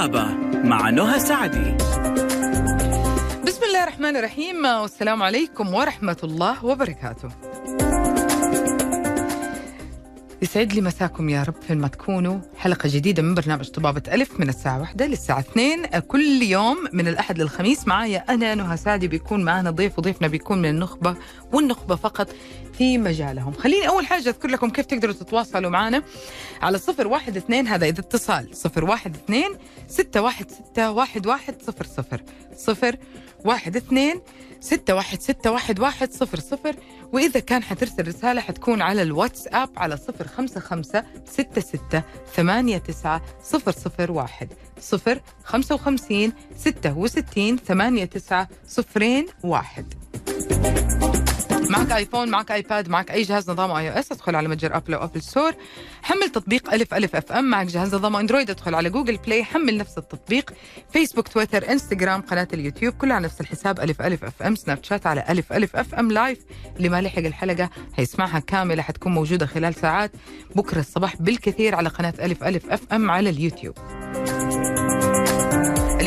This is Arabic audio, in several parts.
الطبابة مع نهى سعدي. بسم الله الرحمن الرحيم والسلام عليكم ورحمة الله وبركاته. يسعد لي مساكم يا رب فين ما تكونوا. حلقة جديدة من برنامج طبابة ألف من الساعة واحدة للساعة اثنين. كل يوم من الأحد للخميس معايا أنا نهى سعدي بيكون معنا ضيف وضيفنا بيكون من النخبة والنخبة فقط في مجالهم. خليني أول حاجة أذكر لكم كيف تقدروا تتواصلوا معنا على صفر واحد اثنين هذا إذا اتصال. صفر واحد اثنين ستة واحد ستة واحد واحد صفر صفر. صفر واحد اثنين ستة واحد ستة واحد واحد صفر صفر. وإذا كان حترسل رسالة حتكون على الواتساب على صفر خمسة خمسة ستة ستة ثمانية تسعة صفر صفر واحد. صفر خمسة وخمسين ستة وستين ثمانية تسعة صفرين واحد. معك iPhone معك iPad معك أي جهاز نظام iOS ادخل على متجر Apple أو App Store حمل تطبيق ألف ألف FM. معك جهاز نظام Android ادخل على Google Play حمل نفس التطبيق. Facebook Twitter Instagram قناة اليوتيوب. كلها نفس الحساب. ألف ألف FM. Snapchat على ألف ألف FM. live اللي ما لحق الحلقة هيسمعها كاملة حتكون موجودة خلال ساعات. بكرة الصباح بالكثير على قناة ألف ألف FM على اليوتيوب.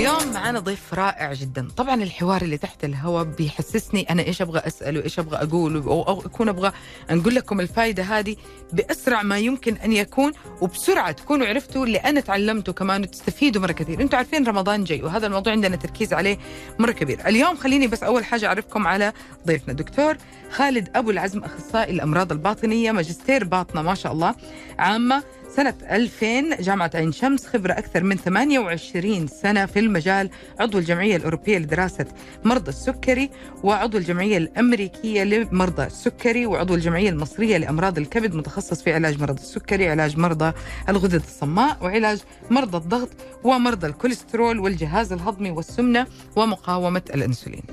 اليوم معنا ضيف رائع جدا. طبعا الحوار اللي تحت الهواء بيحسسني أنا إيش أبغى اسال وايش أبغى أقول أو أكون أبغى نقول لكم الفائده هذه بأسرع ما يمكن أن يكون وبسرعة تكونوا عرفتوا اللي أنا تعلمته كمان وتستفيدوا مرة كثير. أنتم عارفين رمضان جاي وهذا الموضوع عندنا تركيز عليه مرة كبير. اليوم خليني بس أول حاجة أعرفكم على ضيفنا. دكتور خالد أبو العزم أخصائي الأمراض الباطنية ماجستير باطنة ما شاء الله عامة سنة 2000 جامعة عين شمس خبرة أكثر من 28 سنة في المجال عضو الجمعية الأوروبية لدراسة مرضى السكري وعضو الجمعية الأمريكية لمرضى السكري وعضو الجمعية المصرية لأمراض الكبد متخصص في علاج مرض السكري علاج مرضى الغدد الصماء وعلاج مرضى الضغط ومرضى الكوليسترول والجهاز الهضمي والسمنة ومقاومة الأنسولين.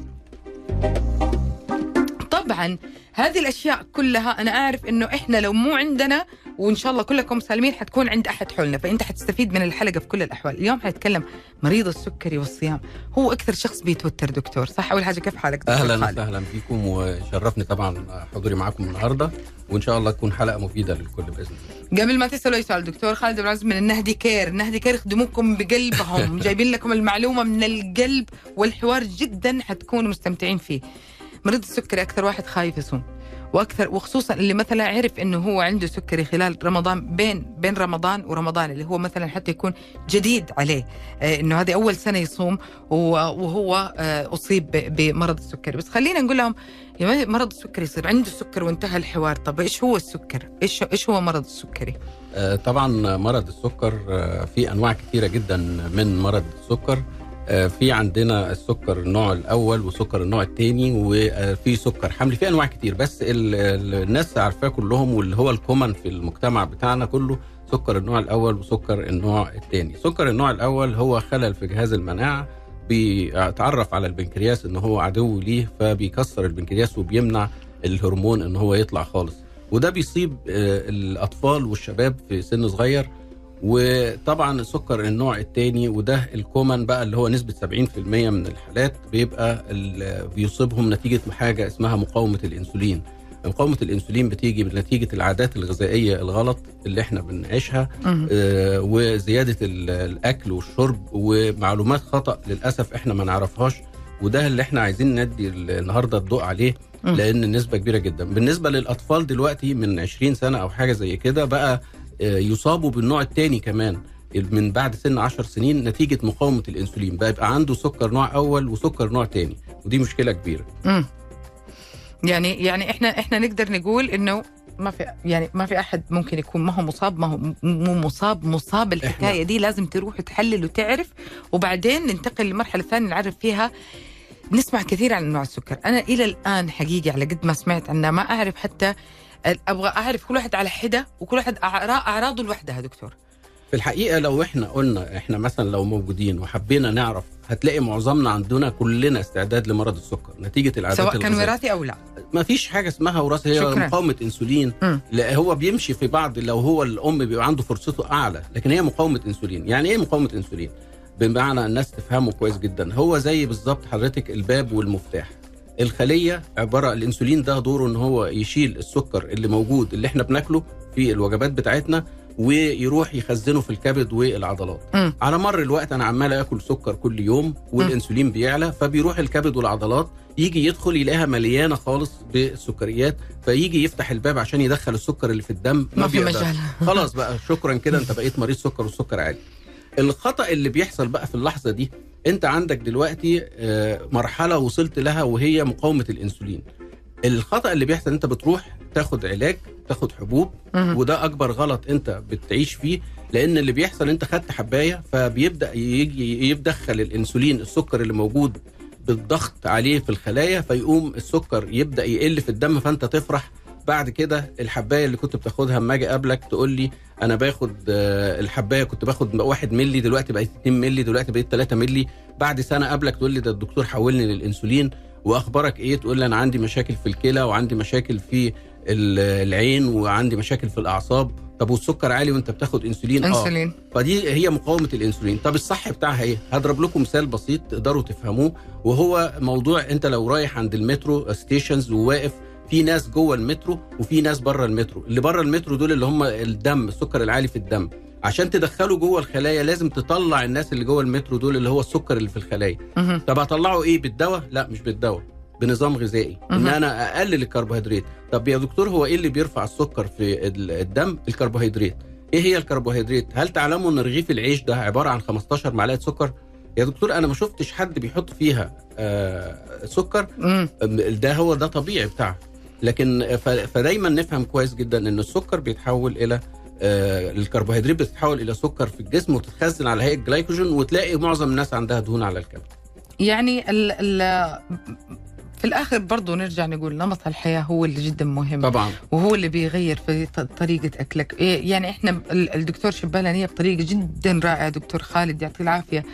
طبعا هذه الأشياء كلها أنا أعرف إنه إحنا لو مو عندنا وإن شاء الله كلكم سالمين حتكون عند أحد حولنا فأنت حتستفيد من الحلقة في كل الأحوال. اليوم حنتكلم مريض السكري والصيام. هو أكثر شخص بيتوتر دكتور صح؟ أول حاجة كيف حالك دكتور أهلا خالد؟ وسهلا بكم وشرفني طبعا حضوري معاكم النهارده وإن شاء الله تكون حلقة مفيدة للكل بإذن الله. قبل ما تسألوا أي سؤال دكتور خالد بن العزيز من النهدي Care. النهدي Care يخدموكم بقلبهم. جايبين لكم المعلومة من القلب والحوار جدا حتكونوا مستمتعين فيه. مريض السكري أكثر واحد خايف يصوم. وأكثر وخصوصا اللي مثلا عرف إنه هو عنده سكري خلال رمضان بين بين رمضان ورمضان اللي هو مثلا حتى يكون جديد عليه آه إنه هذه أول سنة يصوم وهو آه أصيب بمرض السكري. بس خلينا نقول لهم مرض السكري يصير عنده سكر وانتهى الحوار طب إيش هو السكر؟ إيش إيش هو مرض السكري؟ آه، طبعا مرض السكر في أنواع كثيرة جدا من مرض السكر. في عندنا السكر النوع الأول وسكر النوع الثاني وفي سكر حمل في أنواع كتير بس ال- ال- الناس عارفاه كلهم واللي هو ال common في المجتمع بتاعنا كله سكر النوع الأول وسكر النوع الثاني سكر النوع الأول هو خلل في جهاز المناعة بيتعرف على البنكرياس إن هو عدو ليه فبيكسر البنكرياس وبيمنع الهرمون إن هو يطلع خالص. وده بيصيب آه، الأطفال والشباب في سن صغير وطبعا سكر النوع الثاني وده الكومن بقى اللي هو نسبة 70% من الحالات بيبقى بيصيبهم نتيجة حاجة اسمها مقاومة الإنسولين. مقاومة الإنسولين بتيجي نتيجة العادات الغذائية الغلط اللي إحنا بنعيشها آه، وزيادة ال- الأكل والشرب ومعلومات خطأ للأسف إحنا ما نعرفهاش. وده اللي إحنا عايزين ندي ال- النهارده الضوء عليه. لأن النسبة كبيرة جدا. بالنسبة للأطفال دلوقتي من 20 سنة أو حاجة زي كده بقى يصابوا بالنوع الثاني كمان من بعد سن 10 سنين نتيجة مقاومة الإنسولين. بقى يبقى عنده سكر نوع أول وسكر نوع ثاني ودي مشكلة كبيرة. امم يعني يعني إحنا إحنا نقدر نقول إنه ما في يعني ما في أحد ممكن يكون ما هو مصاب ما هو مو مصاب مصاب الحكاية دي لازم تروح تحلل وتعرف وبعدين ننتقل للمرحله الثانية نعرف فيها. نسمع كثير عن انواع السكر. أنا إلى الآن حقيقي على قد ما سمعت عنها ما أعرف حتى أبغى أعرف كل واحد على حدة وكل واحد أعراضه لوحدها دكتور. في الحقيقة لو إحنا قلنا إحنا مثلا لو موجودين وحبينا نعرف هتلاقي معظمنا عندنا كلنا استعداد لمرض السكر نتيجة العادات سواء كان. وراثي أو لا. ما فيش حاجة اسمها وراثه هي. مقاومة إنسولين. مم. لا هو بيمشي في بعض لو هو الأم بيبقى عنده فرصته أعلى لكن هي مقاومة إنسولين. يعني إيه مقاومة إنسولين؟ بمعنى الناس تفهمه كويس جدا. هو زي بالظبط حضرتك الباب والمفتاح. الخلية عبارة الإنسولين ده دوره إن هو يشيل السكر اللي موجود اللي إحنا بناكله في الوجبات بتاعتنا ويروح يخزنه في الكبد والعضلات مم. على مر الوقت أنا عمال آكل سكر كل يوم والإنسولين بيعلى فبيروح الكبد والعضلات يجي يدخل يلاقيها مليانة خالص بالسكريات فيجي يفتح الباب عشان يدخل السكر اللي في الدم ما في بيقدرش. مجال خلاص بقى شكرا كده أنت بقيت مريض سكر والسكر عالي الخطأ اللي بيحصل بقى في اللحظة دي أنت عندك دلوقتي آه، مرحلة وصلت لها وهي مقاومة الإنسولين الخطأ اللي بيحصل أنت بتروح تاخد علاج تاخد حبوب. وده أكبر غلط أنت بتعيش فيه لأن اللي بيحصل أنت خدت حباية فبيبدأ يجي يدخل الإنسولين السكر اللي موجود بالضغط عليه في الخلايا فيقوم السكر يبدأ يقل في الدم فأنت تفرح بعد كده الحباية اللي كنت بتاخدها أما أجي أقابلك تقول لي أنا باخد آه، الحباية كنت باخد 1 مللي دلوقتي بقيت 2 مللي دلوقتي بقيت 3 مللي. بعد سنة أقابلك تقول لي ده الدكتور حولني للإنسولين وأخبارك إيه؟ تقول لي أنا عندي مشاكل في الكلى وعندي مشاكل في ال- العين وعندي مشاكل في الأعصاب. طب والسكر عالي وأنت بتاخد إنسولين؟ آه. إنسولين. فدي هي مقاومة الإنسولين. طب الصح بتاعها إيه؟ هضرب لكم مثال بسيط تقدروا تفهموه وهو موضوع أنت لو رايح عند المترو stations وواقف في ناس جوه المترو وفي ناس بره المترو. اللي بره المترو دول اللي هم الدم السكر العالي في الدم. عشان تدخله جوه الخلايا لازم تطلع الناس اللي جوه المترو دول اللي هو السكر اللي في الخلايا. طب هطلعه إيه؟ بالدواء؟ لا مش بالدواء. بنظام غذائي. إن. أنا أقلل الكربوهيدرات. طب يا دكتور هو إيه اللي بيرفع السكر في ال- الدم؟ الكربوهيدرات. إيه هي الكربوهيدرات؟ هل تعلموا إن رغيف العيش ده عبارة عن 15 معلقة سكر؟ يا دكتور أنا ما شفتش حد بيحط فيها آه سكر. ده هو ده طبيعي بتاعها لكن فدايما نفهم كويس جدا إن السكر بيتحول إلى آه، الكربوهيدرات بتتحول إلى سكر في الجسم وتتخزن على هيئة جلايكوجين وتلاقي معظم الناس عندها دهون على الكبد. يعني ال ال في الآخر برضو نرجع نقول نمط الحياة هو اللي جدا مهم. طبعا. وهو اللي بيغير في طريقة أكلك. إيه يعني إحنا الدكتور شبالة هي بطريقة جدا رائعة دكتور خالد يعطيه العافية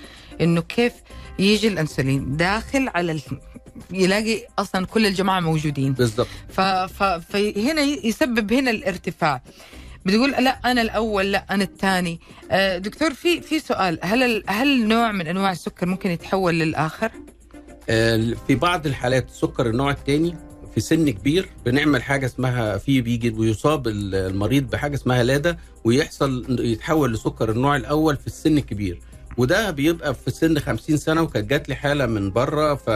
إنه كيف يجي الأنسولين داخل على. يلاقي أصلا كل الجماعة موجودين. ف... فهنا يسبب هنا الارتفاع. بتقول لا أنا الأول لا أنا الثاني. آه، دكتور في في سؤال. هل هل نوع من أنواع السكر ممكن يتحول للآخر؟ آه، في بعض الحالات سكر النوع الثاني في سن كبير بنعمل حاجة اسمها في بيجي ويصاب ال- المريض بحاجة اسمها لادة ويحصل يتحول لسكر النوع الأول في السن الكبير. وده بيبقى في سن 50 سنة وكانت جات لي حالة من بره ف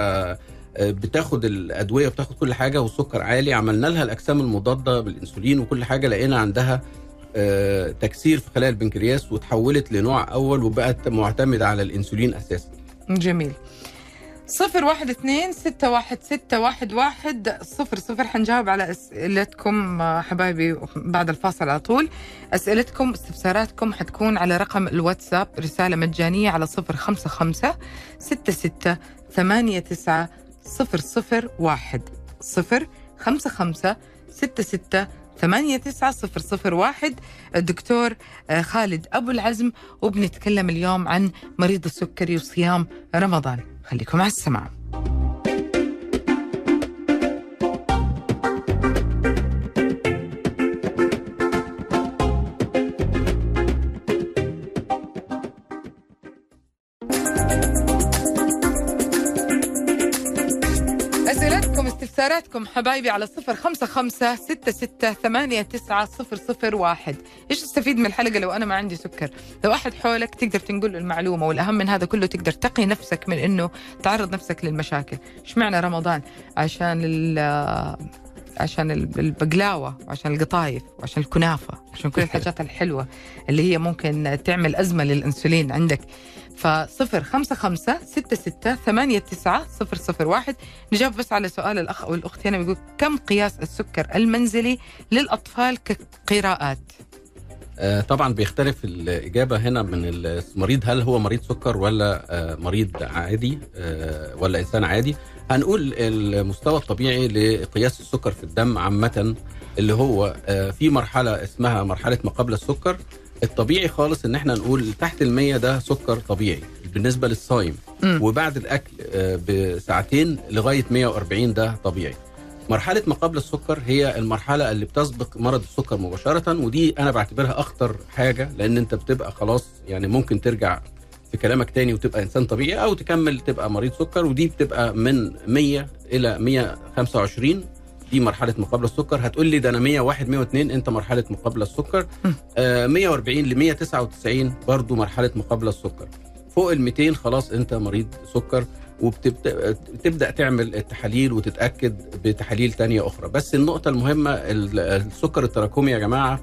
بتاخد الأدوية وبتاخد كل حاجة والسكر عالي. عملنا لها الأجسام المضادة بالإنسولين وكل حاجة لقينا عندها آه، تكسير في خلايا البنكرياس وتحولت لنوع أول وبقت معتمدة على الإنسولين أساسا. جميل. صفر واحد اثنين ستة واحد ستة واحد واحد صفر صفر. حنجاوب على أسئلتكم آه، حبايبي بعد الفاصل على طول. أسئلتكم استفساراتكم حتكون على رقم الواتساب رسالة مجانية على صفر خمسة خمسة ستة ستة ثمانية تسعة صفر صفر واحد. صفر خمسة خمسة ستة ستة ثمانية تسعة صفر صفر واحد. الدكتور آه، خالد أبو العزم وبنتكلم اليوم عن مريض السكري وصيام رمضان. خليكم على السماع. أسئلتكم استفساراتكم حبايبي على صفر خمسة خمسة ستة ستة ثمانية تسعة صفر صفر واحد. إيش تستفيد من الحلقة لو أنا ما عندي سكر؟ لو أحد حولك تقدر تنقل المعلومة والأهم من هذا كله تقدر تقي نفسك من إنه تعرض نفسك للمشاكل. إيش معنى رمضان؟ عشان ال عشان ال- البقلاوة وعشان القطايف وعشان الكنافة عشان كل الحاجات الحلوة اللي هي ممكن تعمل أزمة للأنسولين عندك. فصفر خمسة خمسة ستة ستة ثمانية تسعة صفر صفر واحد. نجاوب بس على سؤال الأخ أو الأخت هنا بيقول كم قياس السكر المنزلي للأطفال كقراءات؟ آه، طبعا بيختلف الإجابة هنا من المريض هل هو مريض سكر ولا آه، مريض عادي آه، ولا إنسان عادي. هنقول المستوى الطبيعي لقياس السكر في الدم عامة اللي هو في مرحلة اسمها مرحلة ما قبل السكر الطبيعي خالص إن إحنا نقول تحت المية ده سكر طبيعي بالنسبة للصايم. وبعد الأكل آه، بساعتين لغاية 140 ده طبيعي مرحلة ما قبل السكر هي المرحلة اللي بتسبق مرض السكر مباشرة ودي أنا بعتبرها أخطر حاجة لأن أنت بتبقى خلاص يعني ممكن ترجع في كلامك تاني وتبقى إنسان طبيعي أو تكمل تبقى مريض سكر ودي بتبقى من 100 إلى 125 دي مرحلة ما قبل السكر. هتقول لي ده أنا 101 102 أنت مرحلة ما قبل السكر. آه 140 ل 199 برضو مرحلة ما قبل السكر. فوق ال 200 خلاص أنت مريض سكر وبتبدأ بتبدأ تعمل التحاليل وتتأكد بتحاليل تانية أخرى. بس النقطة المهمة ال- السكر التراكمي يا جماعة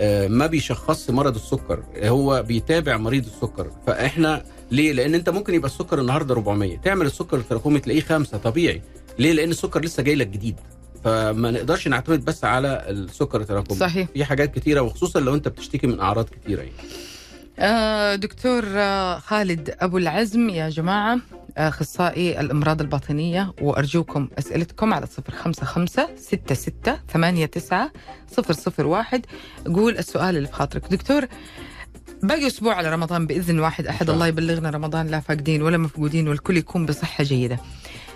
آه، ما بيشخصش مرض السكر. هو بيتابع مريض السكر. فإحنا ليه؟ لأن أنت ممكن يبقى السكر النهارده 400 تعمل السكر التراكمي تلاقيه خمسة طبيعي. ليه؟ لأن السكر لسه جاي لك جديد. فما نقدرش نعتمد بس على السكر التراكمي. صحيح. في حاجات كتيرة وخصوصا لو أنت بتشتكي من أعراض كتيرة يعني. آه دكتور آه خالد أبو العزم يا جماعة أخصائي الأمراض الباطنية وأرجوكم أسئلتكم على صفر خمسة خمسة ستة ستة ثمانية تسعة صفر صفر واحد. قول السؤال اللي في خاطرك دكتور باقي أسبوع على رمضان بإذن واحد شاء الله. يبلغنا رمضان لا فاقدين ولا مفقودين والكل يكون بصحة جيدة.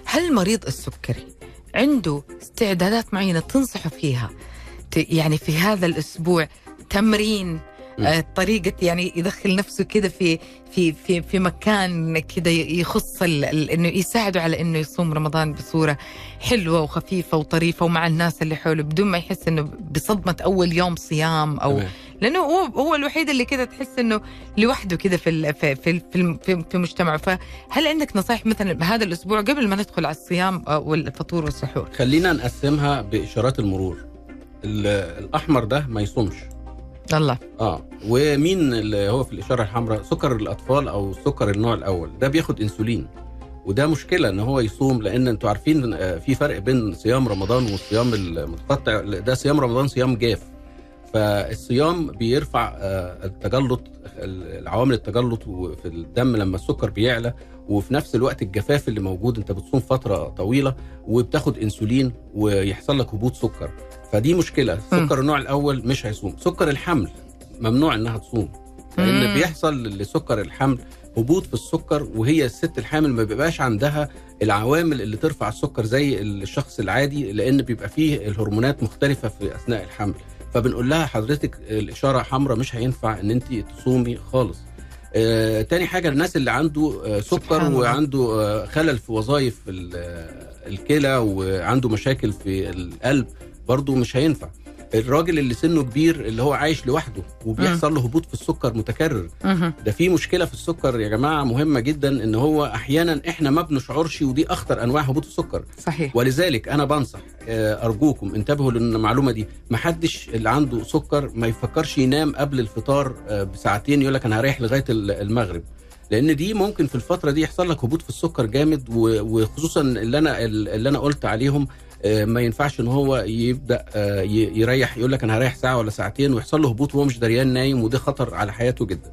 هل مريض السكري عنده استعدادات معينة تنصحه فيها يعني في هذا الأسبوع تمرين. آه، طريقة يعني يدخل نفسه كده في في في في مكان كده يخص إنه يساعده على إنه يصوم رمضان بصورة حلوة وخفيفة وطريفة ومع الناس اللي حوله بدون ما يحس إنه بصدمة أول يوم صيام أو. لأنه هو هو الوحيد اللي كده تحس إنه لوحده كده في في في في, في, مجتمعه. فهل عندك نصائح مثلا هذا الأسبوع قبل ما ندخل على الصيام والفطور والسحور؟ خلينا نقسمها بإشارات المرور. ال- الأحمر ده ما يصومش. الله. آه. ومين اللي هو في الإشارة الحمراء؟ سكر الأطفال أو سكر النوع الأول. ده بياخد إنسولين. وده مشكلة إن هو يصوم لأن أنتوا عارفين آه، في فرق بين صيام رمضان والصيام المتقطع. ده صيام رمضان صيام جاف. فالصيام بيرفع آه، التجلط العوامل التجلط في الدم لما السكر بيعلى وفي نفس الوقت الجفاف اللي موجود انت بتصوم فترة طويلة وبتاخد انسولين ويحصل لك هبوط سكر. فدي مشكلة. سكر النوع الأول مش هيصوم. سكر الحمل ممنوع إنها تصوم. لأن. بيحصل لسكر الحمل هبوط في السكر وهي الست الحامل ما بيبقاش عندها العوامل اللي ترفع السكر زي الشخص العادي لأن بيبقى فيه الهرمونات مختلفة في أثناء الحمل. فبنقول لها حضرتك الإشارة حمراء مش هينفع إن انت تصومي خالص آه، تاني حاجة الناس اللي عنده آه، سكر. وعنده آه، خلل في وظائف آه، الكلى وعنده مشاكل في القلب برضه مش هينفع الراجل اللي سنه كبير اللي هو عايش لوحده وبيحصل له هبوط في السكر متكرر. ده في مشكلة في السكر يا جماعة مهمة جدا إن هو أحيانا إحنا ما بنشعرش ودي أخطر أنواع هبوط السكر. صحيح. ولذلك أنا بنصح آه، أرجوكم انتبهوا للمعلومة دي. ما حدش اللي عنده سكر ما يفكرش ينام قبل الفطار آه، بساعتين يقول لك أنا هريح لغاية ال- المغرب. لأن دي ممكن في الفترة دي يحصل لك هبوط في السكر جامد وخصوصا اللي أنا اللي أنا قلت عليهم ما ينفعش إن هو يبدأ آه، يريح يقول لك أنا هريح ساعة ولا ساعتين ويحصل له هبوط وهو مش دريان نايم وده خطر على حياته جدا.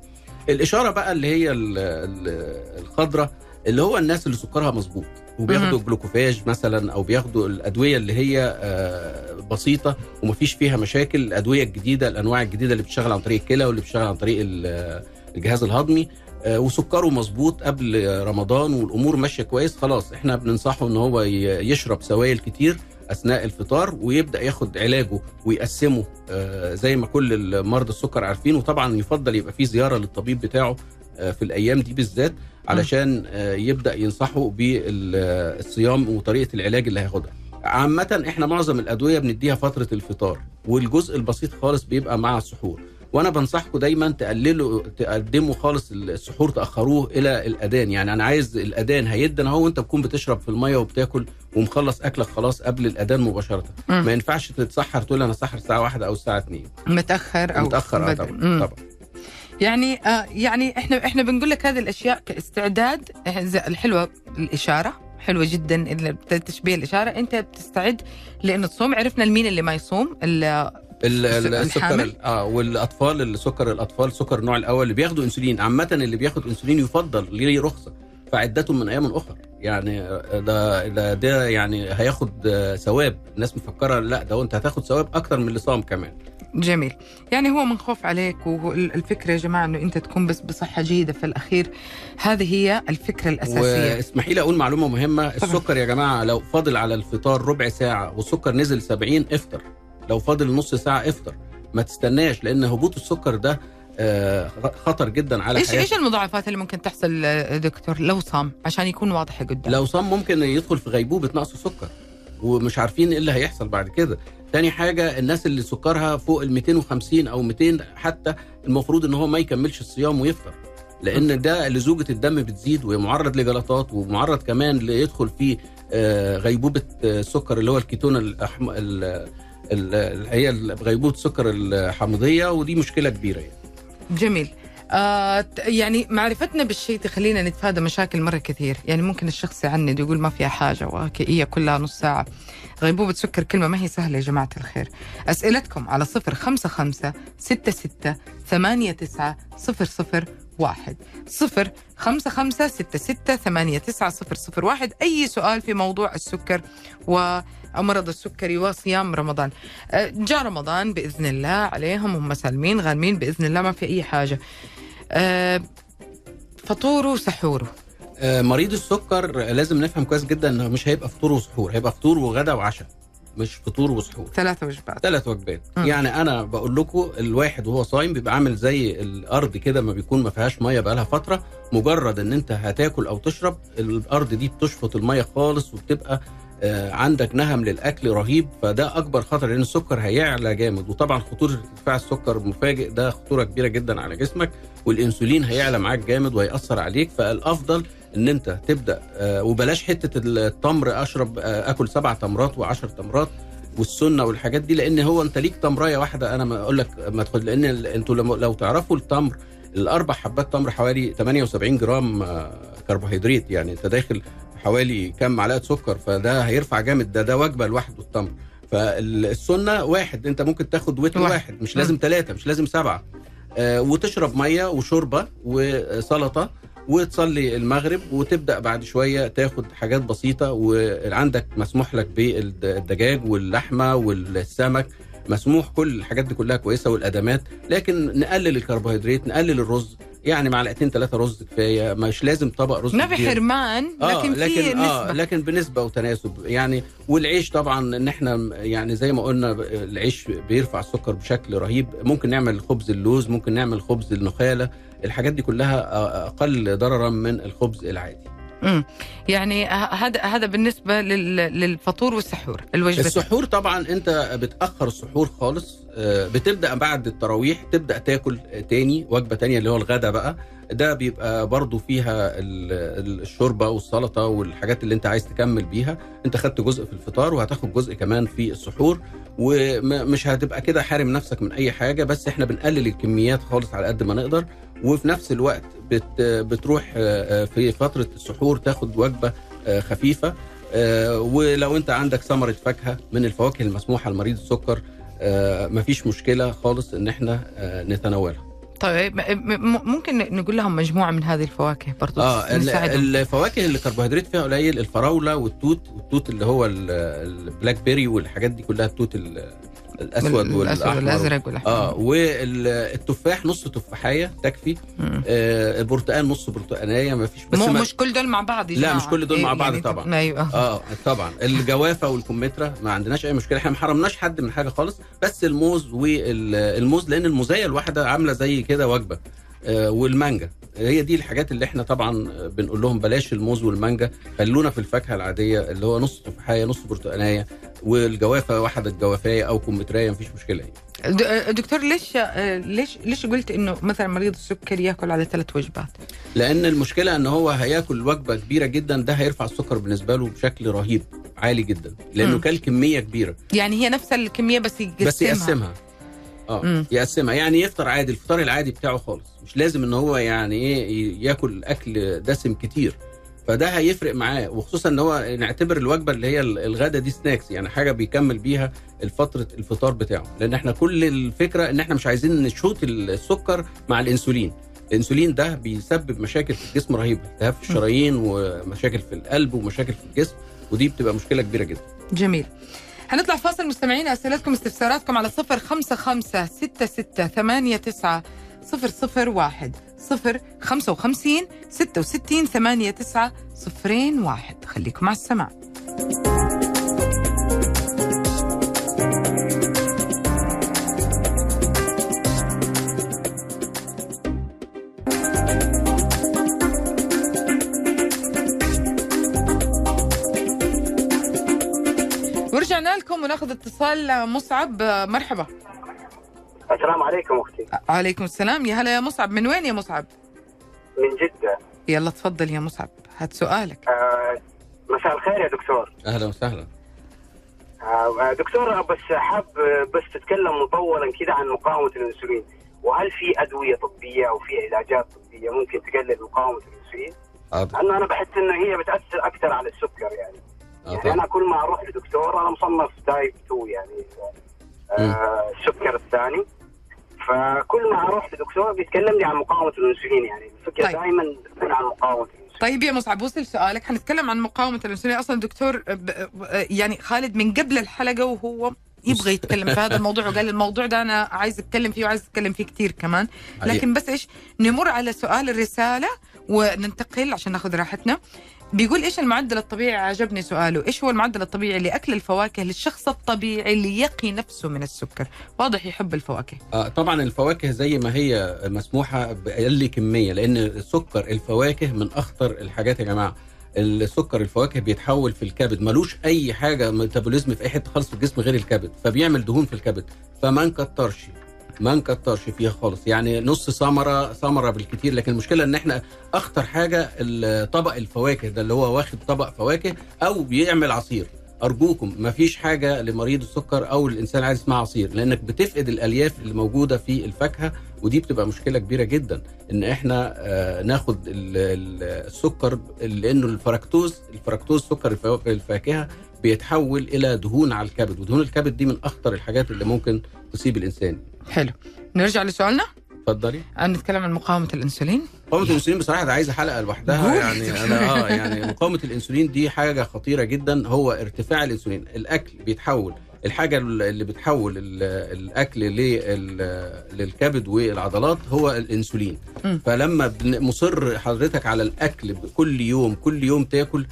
الإشارة بقى اللي هي ال- ال- الخضراء اللي هو الناس اللي سكرها مظبوط وبياخدوا جلوكوفاج مثلا أو بياخدوا الأدوية اللي هي آه، بسيطة ومفيش فيها مشاكل الأدوية الجديدة الأنواع الجديدة اللي بتشتغل عن طريق الكلى واللي بتشتغل عن طريق ال- الجهاز الهضمي. آه، وسكره مظبوط قبل رمضان والأمور ماشية كويس خلاص إحنا بننصحه إن هو يشرب سوائل كتير أثناء الفطار ويبدأ ياخد علاجه ويقسمه آه، زي ما كل مرضى السكر عارفين وطبعا يفضل يبقى في زيارة للطبيب بتاعه آه، في الأيام دي بالذات علشان آه، يبدأ ينصحه بالصيام وطريقة العلاج اللي هياخدها. عامة إحنا معظم الأدوية بنديها فترة الفطار والجزء البسيط خالص بيبقى مع السحور. وأنا بنصحكم دايما تقللوا تقدموا خالص السحور تأخروه إلى الأذان يعني أنا عايز الأذان هيدن أهو وأنت بتكون بتشرب في المية وبتاكل ومخلص أكلك خلاص قبل الأذان مباشرة. ما ينفعش تتسحر تقول أنا سحر الساعة واحدة أو الساعة 2 متأخر أو متأخر بدري. طبعا. طبعا يعني آه يعني إحنا إحنا بنقول لك هذه الأشياء كاستعداد زي- الحلوة الإشارة حلوة جدا تشبيه الإشارة أنت بتستعد لأنه تصوم عرفنا المين اللي ما يصوم السكر آه والأطفال السكر الأطفال سكر النوع الأول. اللي بياخدوا إنسولين. عامة اللي بياخد إنسولين يفضل ليه رخصة؟ فعدته من أيام أخرى يعني آه، ده ده, ده يعني هياخد آه، ثواب. الناس مفكرة لا ده أنت هتاخد ثواب أكتر من اللي صام كمان. جميل. يعني هو من خوف عليك والفكرة يا جماعة إنه أنت تكون بس بصحة جيدة في الأخير. هذه هي الفكرة الأساسية. واسمحي لي أقول معلومة مهمة. السكر يا جماعة لو فاضل على الفطار ربع ساعة والسكر نزل 70 إفطر. لو فاضل نص ساعة افطر. ما تستناش لأن هبوط السكر ده آه، خطر جدا على إيش إيش المضاعفات اللي ممكن تحصل آه، دكتور؟ لو صام عشان يكون واضح قدام. لو صام ممكن يدخل في غيبوبة نقص السكر ومش عارفين إيه اللي هيحصل بعد كده. تاني حاجة الناس اللي سكرها فوق ال 250 أو 200 حتى المفروض إن هو ما يكملش الصيام ويفطر. لأن ده لزوجة الدم بتزيد ومعرض لجلطات ومعرض كمان ليدخل فيه آه، غيبوبة السكر اللي هو الكيتون الأحم... هي غيبوبة السكر الحامضيه ودي مشكلة كبيرة يعني. جميل. آه يعني معرفتنا بالشيء تخلينا نتفادى مشاكل مرة كثير. يعني ممكن الشخص يعند ويقول ما فيها حاجة وهي كلها نص ساعة. غيبوبة سكر كلمة ما هي سهلة يا جماعة الخير. أسئلتكم على صفر خمسة خمسة ستة ستة ثمانية تسعة صفر صفر واحد. صفر خمسة خمسة ستة ستة ثمانية تسعة صفر صفر واحد. أي سؤال في موضوع السكر ومرض السكري وصيام رمضان. آه، جاء رمضان بإذن الله عليهم. هم سالمين غانمين بإذن الله ما في أي حاجة. آه، فطوره وسحوره آه، مريض السكر لازم نفهم كويس جدا إنه مش هيبقى فطور وسحور هيبقى فطور وغدا وعشاء مش فطور وسحور. ثلاثة وجبات. ثلاث وجبات. يعني أنا بقول لكم الواحد وهو صايم بيبقى عامل زي الأرض كده ما بيكون ما فيهاش مية بقالها فترة. مجرد إن أنت هتاكل أو تشرب الأرض دي بتشفط المية خالص وبتبقى عندك نهم للأكل رهيب فده أكبر خطر لأن السكر هيعلى جامد. وطبعا خطورة ارتفاع السكر المفاجئ ده خطورة كبيرة جدا على جسمك والإنسولين هيعلى معاك جامد وهيأثر عليك. فالأفضل إن أنت تبدأ آه، وبلاش حتة التمر أشرب آه، آكل سبع تمرات وعشر تمرات والسنة والحاجات دي لأن هو أنت ليك تمراية واحدة. أنا ما أقول لك ما تاخد لأن أنتوا لو تعرفوا التمر الأربع حبات تمر حوالي 78 جرام آه، كربوهيدرات يعني أنت داخل حوالي كام معلقة سكر فده هيرفع جامد. ده ده وجبة لوحده التمر. فالسنة واحد انت ممكن تاخد وتر واحد. واحد, مش لازم ثلاثة مش لازم سبعة. آه، وتشرب مية وشوربة وسلطة وتصلي المغرب وتبدأ بعد شوية تاخد حاجات بسيطة وعندك مسموح لك بالدجاج واللحمة والسمك. مسموح كل الحاجات دي كلها كويسة والادامات لكن نقلل الكربوهيدرات نقلل الرز يعني معلقتين ثلاثة رز كفاية مش لازم طبق رز ما في. حرمان لكن, في لكن آه نسبة. لكن بنسبة وتناسب. يعني والعيش طبعا إن إحنا يعني زي ما قلنا العيش بيرفع السكر بشكل رهيب. ممكن نعمل خبز اللوز ممكن نعمل خبز النخالة الحاجات دي كلها آه، أقل ضررا من الخبز العادي. يعني هذا هذا بالنسبة لل- للفطور والسحور الوجبة. السحور طبعا أنت بتأخر السحور خالص آه، بتبدأ بعد التراويح تبدأ تاكل تاني وجبة تانية اللي هو الغدا بقى. ده بيبقى برضو فيها ال- ال- الشوربة والسلطة والحاجات اللي أنت عايز تكمل بيها. أنت خدت جزء في الفطار وهتاخد جزء كمان في السحور ومش هتبقى كده حارم نفسك من أي حاجة بس إحنا بنقلل الكميات خالص على قد ما نقدر. وفي نفس الوقت بت بتروح آه، آه، في فترة السحور تاخد وجبة آه، خفيفة ولو انت عندك ثمرة فاكهة من الفواكه المسموحة لمريض السكر مفيش مشكلة خالص إن إحنا نتناولها. طيب ممكن نقول لهم مجموعة من هذه الفواكه برضو آه نساعدهم. الفواكه اللي الكربوهيدرات فيها قليل الفراولة والتوت والتوت اللي هو ال- ال blackberry والحاجات دي كلها التوت ال- الأسود والأحمر والأزرق والأحمر. آه والتفاح نص تفاحية تكفي. آه البرتقال نص برتقانية ما فيش. بس ما مش كل دول مع بعض لا،. مش كل دول مع بعض يعني طبعا. أيوه آه. طبعا. الجوافة والكمثرى ما عندناش أي مشكلة. إحنا ما حرمناش حد من حاجة خالص. بس الموز والموز لأن الموزايه الواحدة عاملة زي كده وجبة. آه والمانجا. هي دي الحاجات اللي إحنا طبعا بنقول لهم بلاش الموز والمانجا. خلونا في الفاكهة العادية اللي هو نص تفاحية نص برتقانية. والجوافة واحدة جوافايه أو كمثريه مفيش مشكلة يعني. دكتور ليش ليش ليش قلت إنه مثلا مريض السكر يأكل على ثلاث وجبات؟ لأن المشكلة إن هو هيأكل وجبة كبيرة جدا ده هيرفع السكر بالنسبة له بشكل رهيب عالي جدا لأنه. كل كمية كبيرة يعني هي نفس الكمية بس يقسمها بس يقسمها آه مم. يقسمها يعني يفطر عادي الفطار العادي بتاعه خالص مش لازم إن هو يعني إيه يأكل أكل دسم كتير فده هيفرق معاه وخصوصا إن هو نعتبر الوجبة اللي هي ال- الغدا دي سناكس يعني حاجة بيكمل بيها فتره الفطار بتاعه. لأن إحنا كل الفكرة إن إحنا مش عايزين نشوط السكر مع الإنسولين. الإنسولين ده بيسبب مشاكل في الجسم رهيبة التهاب في الشرايين ومشاكل في القلب ومشاكل في الجسم ودي بتبقى مشكلة كبيرة جدا. جميل. هنطلع فاصل مستمعين أسئلتكم استفساراتكم على صفر خمسة خمسة ستة ستة ثمانية تسعة صفر صفر واحد. صفر خمسة وخمسين ستة وستين ثمانية تسعة صفرين واحد. خليكم مع السماع. ورجعنا لكم وناخذ اتصال مصعب. مرحبا. السلام عليكم أختي. عليكم السلام. يا هلا يا مصعب. من وين يا مصعب؟ من جدة. يلا تفضل يا مصعب. هات سؤالك. آه مساء الخير يا دكتور. أهلا وسهلا. آه دكتور بس حاب بس تتكلم مطولا كده عن مقاومة الأنسولين. وهل في أدوية طبية أو في علاجات طبية ممكن تقلل مقاومة الأنسولين؟ حاضر لأنه أنا بحس إنه هي بتأثر أكثر على السكر يعني. يعني. أنا كل ما أروح لدكتور أنا مصنف تايب 2 يعني. آه السكر الثاني. فكل ما أروح لدكتور بيتكلم لي عن مقاومة الأنسولين يعني. الفكرة طيب. دائما بتكون عن مقاومة الأنسولين. طيب يا مصعب وصل سؤالك. حنتكلم عن مقاومة الأنسولين. أصلا دكتور ب- ب- يعني خالد من قبل الحلقة وهو يبغى يتكلم في هذا الموضوع وقال الموضوع ده أنا عايز أتكلم فيه وعايز أتكلم فيه كثير كمان. لكن بس إيش نمر على سؤال الرسالة وننتقل عشان ناخذ راحتنا. بيقول إيش المعدل الطبيعي؟ عجبني سؤاله. إيش هو المعدل الطبيعي لأكل الفواكه للشخص الطبيعي اللي يقي نفسه من السكر؟ واضح يحب الفواكه. آه، طبعا الفواكه زي ما هي مسموحة بأقل كمية لأن السكر الفواكه من أخطر الحاجات يا جماعة. السكر الفواكه بيتحول في الكبد. ملوش أي حاجة ميتابوليزم في أي حتة خالص في الجسم غير الكبد فبيعمل دهون في الكبد فما نكترش. ما نكترش فيها خالص. يعني نص ثمرة ثمرة بالكتير لكن المشكلة إن إحنا أخطر حاجة طبق الفواكه ده اللي هو واخد طبق فواكه أو بيعمل عصير. أرجوكم ما فيش حاجة لمريض السكر أو الإنسان عايز اسمها عصير لأنك بتفقد الألياف اللي موجودة في الفاكهة ودي بتبقى مشكلة كبيرة جدا. إن إحنا آه، ناخد ال- ال- السكر لأنه الفركتوز الفركتوز سكر الفاكهة بيتحول إلى دهون على الكبد ودهون الكبد دي من أخطر الحاجات اللي ممكن تصيب الإنسان. حلو. نرجع لسؤالنا. اتفضلي. نتكلم عن مقاومة الأنسولين. مقاومة الإنسولين بصراحة ده عايزة حلقة لوحدها. يعني أنا آه يعني مقاومة الإنسولين دي حاجة خطيرة جدا. هو ارتفاع الإنسولين، الأكل بيتحول. الحاجة اللي بتحول ال- الأكل لل- للكبد والعضلات هو الإنسولين. مم. فلما مصر حضرتك على الأكل كل يوم كل يوم تاكل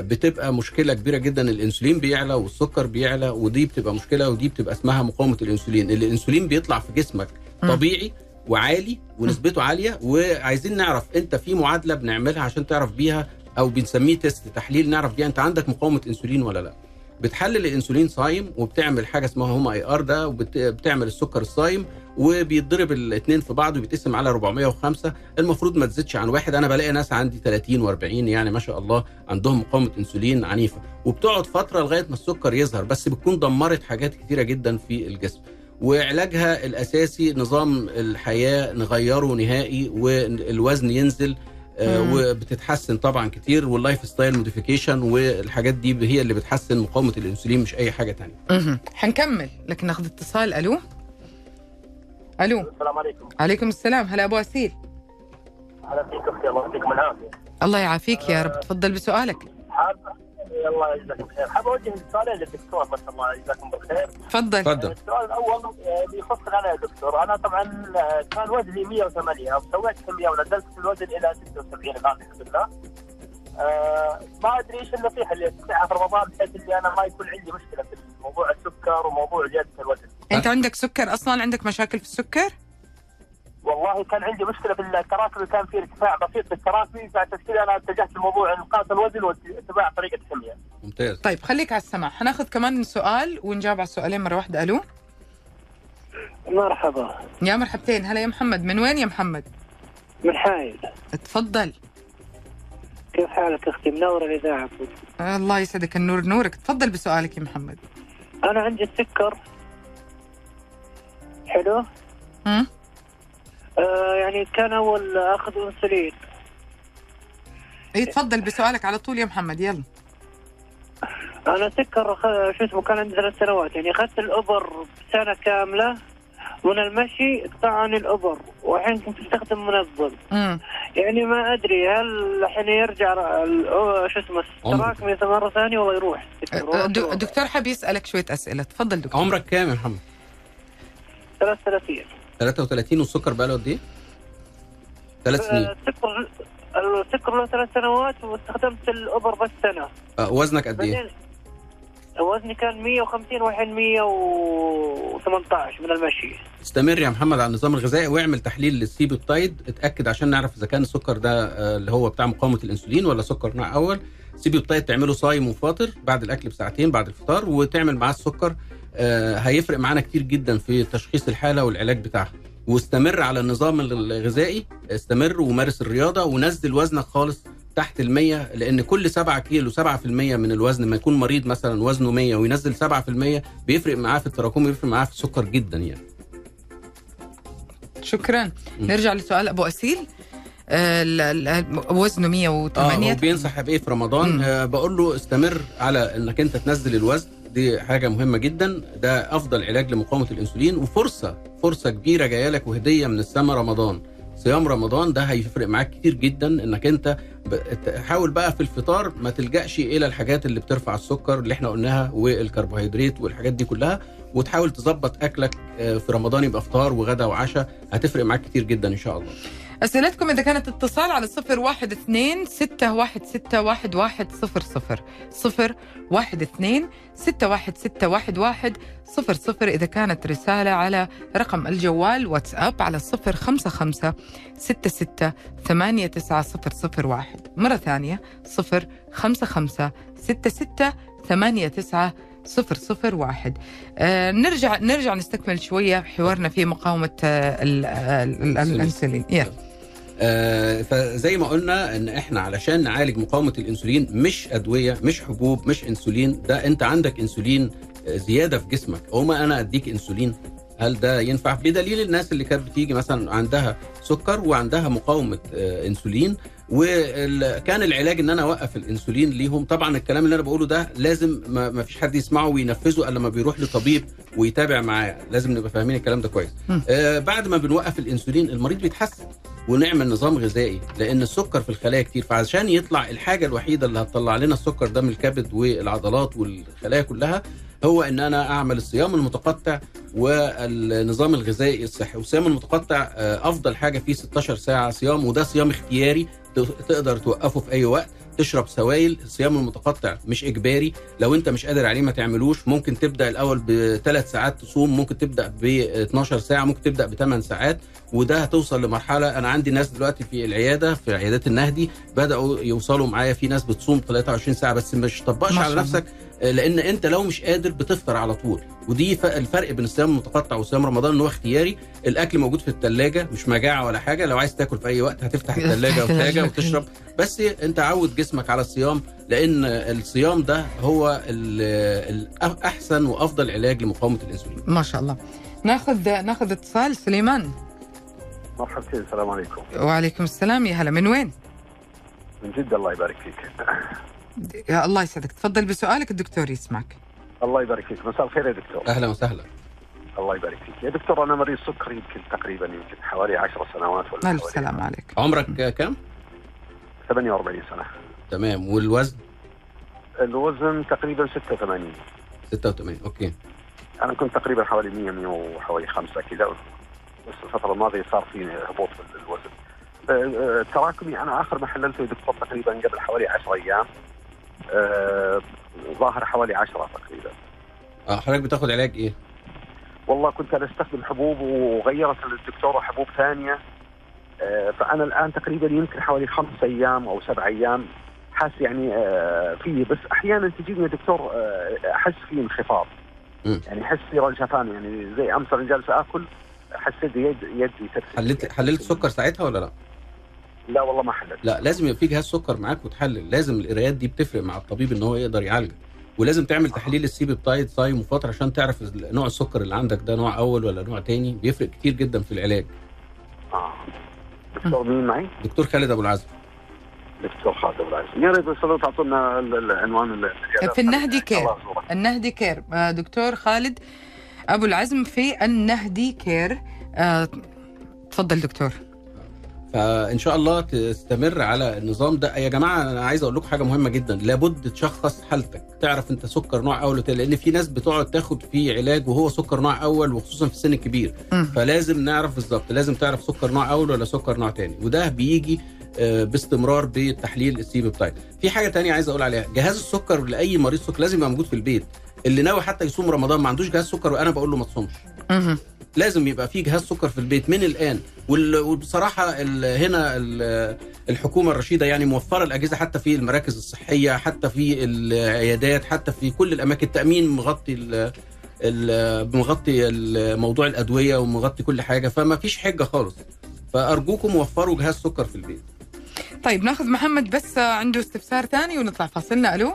بتبقى مشكلة كبيرة جدا. الإنسولين بيعلى والسكر بيعلى ودي بتبقى مشكلة ودي بتبقى اسمها مقاومة الإنسولين، الإنسولين بيطلع في جسمك. طبيعي وعالي ونسبته عالية وعايزين نعرف أنت في معادلة بنعملها عشان تعرف بيها أو بنسميه test تحليل نعرف بيها أنت عندك مقاومة إنسولين ولا لأ. بتحلل الانسولين صايم وبتعمل حاجة اسمها HOMA-IR ده وبتعمل السكر الصايم وبيتضرب الاثنين في بعض وبيتقسم على 405 المفروض ما تزيدش عن واحد. أنا بلاقي ناس عندي 30 و40 يعني ما شاء الله عندهم مقاومه انسولين عنيفة. وبتقعد فترة لغاية ما السكر يظهر بس بتكون دمرت حاجات كتيرة جدا في الجسم. وعلاجها الأساسي نظام الحياة نغيره نهائي والوزن ينزل. وبتتحسن طبعا كتير وال lifestyle modification والحاجات دي هي اللي بتحسن مقاومة الانسولين مش أي حاجة تانية. مهم. حنكمل. لكن ناخذ اتصال. ألو؟ ألو؟ السلام عليكم. عليكم السلام. هلا أبو أسيل. هلا فيك أختي. الله يعطيكم العافية. الله يعافيك يا رب. تفضل بسؤالك. حاب الله يجزاكم خير. حاب أوجه سؤالين للدكتور بس الله يجزاكم بالخير. تفضل. اتفضل السؤال الأول آه، بيخص أنا يا دكتور. أنا طبعا آه، كان وزني 108 سويت كميه ونزلت في الوزن إلى 76 الان الحمد لله آه، ما أدري إيش النصيحة اللي اتبعها في رمضان بحيث إني أنا ما يكون عندي مشكلة في موضوع السكر وموضوع زيادة الوزن. أنت عندك سكر أصلا؟ عندك مشاكل في السكر؟ والله كان عندي مشكلة في التراكمي كان في ارتفاع بسيط في التراكمي فعشان كذا أنا اتجهت لموضوع انقاص الوزن واتباع طريقة الحميه. ممتاز. طيب خليك على السماع. حناخذ كمان سؤال ونجاوب على السؤالين مرة واحدة. ألو؟ مرحبا. يا مرحبتين. هلا يا محمد. من وين يا محمد؟ من حايل. تفضل. كيف حالك أختي؟ منورة الإذاعة. الله يسعدك. النور نورك. تفضل بسؤالك يا محمد. أنا عندي السكر حلو؟ هم؟ آه يعني كان أول أخذ إنسولين. إيه تفضل بسؤالك على طول يا محمد يلا. أنا سكر خ- شو اسمه كان عندي ثلاث سنوات. يعني أخذت الابر سنه كاملة. من المشي قطعني الابر والحين كنت أستخدم منظم امم يعني ما أدري هل الحين يرجع شو اسمه التراكمي مره ثانية ولا يروح؟ د- دكتور حاب يسألك شوية أسئلة. تفضل دكتور. عمرك كام يا محمد؟ 33 33 والسكر بقى له قد إيه؟ ثلاث سنين. السكر السكر له ثلاث سنوات واستخدمت الابر بس سنة. آه، وزنك قد إيه؟ وزني كان 150 والحين 118 من المشي. استمر يا محمد على النظام الغذائي واعمل تحليل للسيبوبتايد اتأكد عشان نعرف إذا كان السكر ده آه، اللي هو بتاع مقاومة الإنسولين ولا سكر نوع أول. سيبي الطايد تعمله صايم وفاطر بعد الأكل بساعتين بعد الفطار وتعمل معاه السكر آه، هيفرق معانا كتير جدا في تشخيص الحالة والعلاج بتاعها. واستمر على النظام الغذائي استمر ومارس الرياضة ونزل وزنك خالص تحت المية لأن كل 7 كيلو 7% من الوزن ما يكون مريض مثلا وزنه 100 وينزل 7% بيفرق معاه في التراكم بيفرق معاه في السكر جدا يعني. شكرا. نرجع لسؤال أبو أسيل. ال- ال- وزنه آه 108 هو بينصح بإيه في رمضان. آه بقول له استمر على إنك أنت تنزل الوزن. دي حاجة مهمة جدا. ده أفضل علاج لمقاومة الإنسولين وفرصة فرصة كبيرة جاية لك وهدية من السماء رمضان. صيام رمضان ده هيفرق معاك كتير جدا إنك أنت حاول بقى في الفطار ما تلجأش إلى الحاجات اللي بترفع السكر اللي إحنا قلناها والكربوهيدرات والحاجات دي كلها. وتحاول تظبط أكلك آه، في رمضان يبقى فطار وغدا وعشاء. هتفرق معاك كتير جدا إن شاء الله. أسئلتكم إذا كانت اتصال على صفر واحد اثنين ستة واحد ستة واحد واحد صفر صفر. صفر واحد اثنين ستة واحد ستة واحد واحد صفر صفر. إذا كانت رسالة على رقم الجوال واتساب على صفر خمسة خمسة ستة ستة ثمانية تسعة صفر صفر واحد. مرة ثانية صفر خمسة خمسة ستة ستة ثمانية تسعة صفر صفر واحد. آه نرجع نرجع نستكمل شوية حوارنا في مقاومة آه آه، ال- ال- الأنسولين. يلا. آه، فزي ما قلنا إن إحنا علشان نعالج مقاومة الإنسولين مش أدوية مش حبوب مش إنسولين ده أنت عندك إنسولين آه، زيادة في جسمك. هما أنا أديك إنسولين؟ هل ده ينفع؟ بدليل الناس اللي كانت بتيجي مثلا عندها سكر وعندها مقاومة آه، إنسولين وكان العلاج إن أنا أوقف الإنسولين ليهم. طبعا الكلام اللي أنا بقوله ده لازم ما فيش حد يسمعه وينفذه إلا لما بيروح لطبيب ويتابع معاه. لازم نبقى فاهمين الكلام ده كويس. آه بعد ما بنوقف الإنسولين المريض بيتحسن ونعمل نظام غذائي لأن السكر في الخلايا كتير. فعشان يطلع الحاجة الوحيدة اللي هتطلع لنا السكر ده من الكبد والعضلات والخلايا كلها هو إن أنا أعمل الصيام المتقطع والنظام الغذائي الصحي. والصيام المتقطع آه، أفضل حاجة فيه 16 ساعة صيام وده صيام اختياري تقدر توقفه في أي وقت. تشرب سوائل الصيام المتقطع مش إجباري. لو أنت مش قادر عليه ما تعملوش ممكن تبدأ الأول بثلاث ساعات تصوم ممكن تبدأ ب 12 ساعة ممكن تبدأ ب 8 ساعات وده هتوصل لمرحلة. أنا عندي ناس دلوقتي في العيادة في عيادات النهدي بدأوا يوصلوا معايا. في ناس بتصوم 23 ساعة بس مش طبقش على. نفسك. لأن انت لو مش قادر بتفطر على طول. ودي الفرق بين الصيام المتقطع وصيام رمضان ان هو اختياري. الاكل موجود في الثلاجه مش مجاعة ولا حاجة. لو عايز تاكل في اي وقت هتفتح الثلاجه وتاجه وتشرب. بس انت عود جسمك على الصيام لأن الصيام ده هو ال- الاحسن وافضل علاج لمقاومة الانسولين. ما شاء الله. ناخذ ناخذ اتصال. سليمان. مرحبتين السلام عليكم. وعليكم السلام. يا هلا من وين؟ من جدة الله يبارك فيك. يا الله يسعدك. تفضل بسؤالك الدكتور يسمعك. الله يبارك فيك. مساء الخير يا دكتور. أهلا وسهلا. الله يبارك فيك. يا دكتور أنا مريض سكر يمكن تقريبا يمكن حوالي 10 سنوات ولا ألف حوالي. سلام عليك. عمرك كم؟ 48 سنة. تمام. والوزن؟ الوزن تقريبا 86 86 أوكي. أنا كنت تقريبا حوالي 100 100 وحوالي 5 كذا. بس الفترة الماضية صار في هبوط في الوزن آه، آه، تراكمي أنا آخر ما حللته يا دكتور تقريبا قبل حوالي 10 أيام. ظاهر حوالي 10 تقريبا. آه حضرتك بتاخد علاج إيه؟ والله كنت أنا أستخدم حبوب وغيرت الدكتوره حبوب ثانية. آه، فأنا الآن تقريبا يمكن حوالي خمس أيام أو سبع أيام. حاس يعني آه، فيه. بس أحيانا تجيني دكتور آه، أحس فيه انخفاض. يعني أحس في رجفان يعني زي أمس أنا جالس اكل حسيت يد يدي حللت حللت سكر ساعتها ولا لا؟ لا والله ما حللت لا لازم يبقى في جهاز سكر معاك وتحلل. لازم القرايات دي بتفرق مع الطبيب إن هو يقدر يعالجك. ولازم تعمل تحليل ال C-peptide صايم وفاطر عشان تعرف نوع السكر اللي عندك ده نوع أول ولا نوع تاني. بيفرق كتير جدا في العلاج. آه. دكتور مين معي؟ دكتور خالد أبو العزم دكتور خالد أبو العز يا ريت بس لو تعطونا ال- العنوان ال- في النهدي Care. النهدي Care. آه، دكتور خالد أبو العزم في النهدي Care. آه، تفضل دكتور. فإن شاء الله تستمر على النظام ده. يا جماعة أنا عايز أقول لكم حاجة مهمة جدا. لابد تشخص حالتك. تعرف أنت سكر نوع أول وتاني لأن في ناس بتقعد تاخد فيه علاج وهو سكر نوع أول وخصوصا في السن الكبير. فلازم نعرف بالظبط لازم تعرف سكر نوع أول ولا سكر نوع تاني. وده بيجي آه، باستمرار بتحليل ال C-peptide في حاجة تانية عايز أقول عليها. جهاز السكر لأي مريض سكر لازم يبقى موجود في البيت. اللي ناوي حتى يصوم رمضان ما عندوش جهاز سكر وأنا بقول له ما تصومش. لازم يبقى في جهاز سكر في البيت من الآن. وال- وبصراحة هنا ال- الحكومة الرشيدة يعني موفرة الأجهزة حتى في المراكز الصحية حتى في العيادات حتى في كل الأماكن. التأمين مغطي مغطي موضوع الأدوية ومغطي كل حاجة فما فيش حجة خالص. فأرجوكم وفروا جهاز سكر في البيت. طيب ناخذ محمد بس عنده استفسار ثاني ونطلع فاصلنا. ألو؟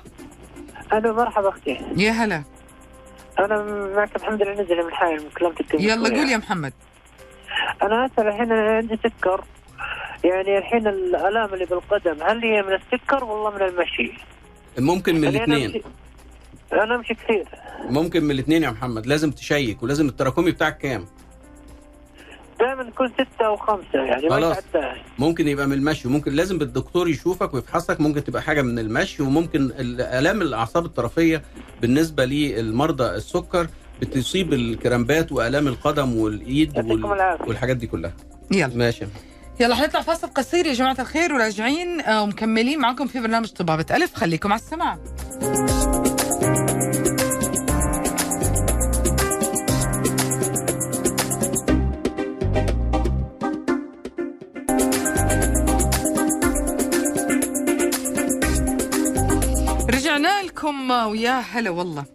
ألو مرحبا أختي. يا هلا. أنا معك محمد العنزي من حايل من كلمتك يلا قول يا محمد. أنا أسأل الحين أنا عندي سكر. يعني الحين الألام اللي بالقدم هل هي من السكر والله من المشي؟ ممكن من أنا الاثنين. أمشي- أنا أمشي كثير. ممكن من الاثنين يا محمد لازم تشيك ولازم التراكمي بتاعك كام؟ دائما يكون ستة أو خمسة يعني ما خلاص. ممكن يبقى من المشي. ممكن لازم بالدكتور يشوفك ويفحصك. ممكن تبقى حاجة من المشي. وممكن الالام الأعصاب الطرفية بالنسبة للمرضى السكر بتصيب الكرامبات وآلام القدم يعطيكم وال... العافية. والحاجات دي كلها. يلا. ماشي. يلا حنطلع فاصل قصير يا جماعة الخير وراجعين آه، ومكملين معكم في برنامج طبابة ألف. خليكم على السماع. ويا هلا والله.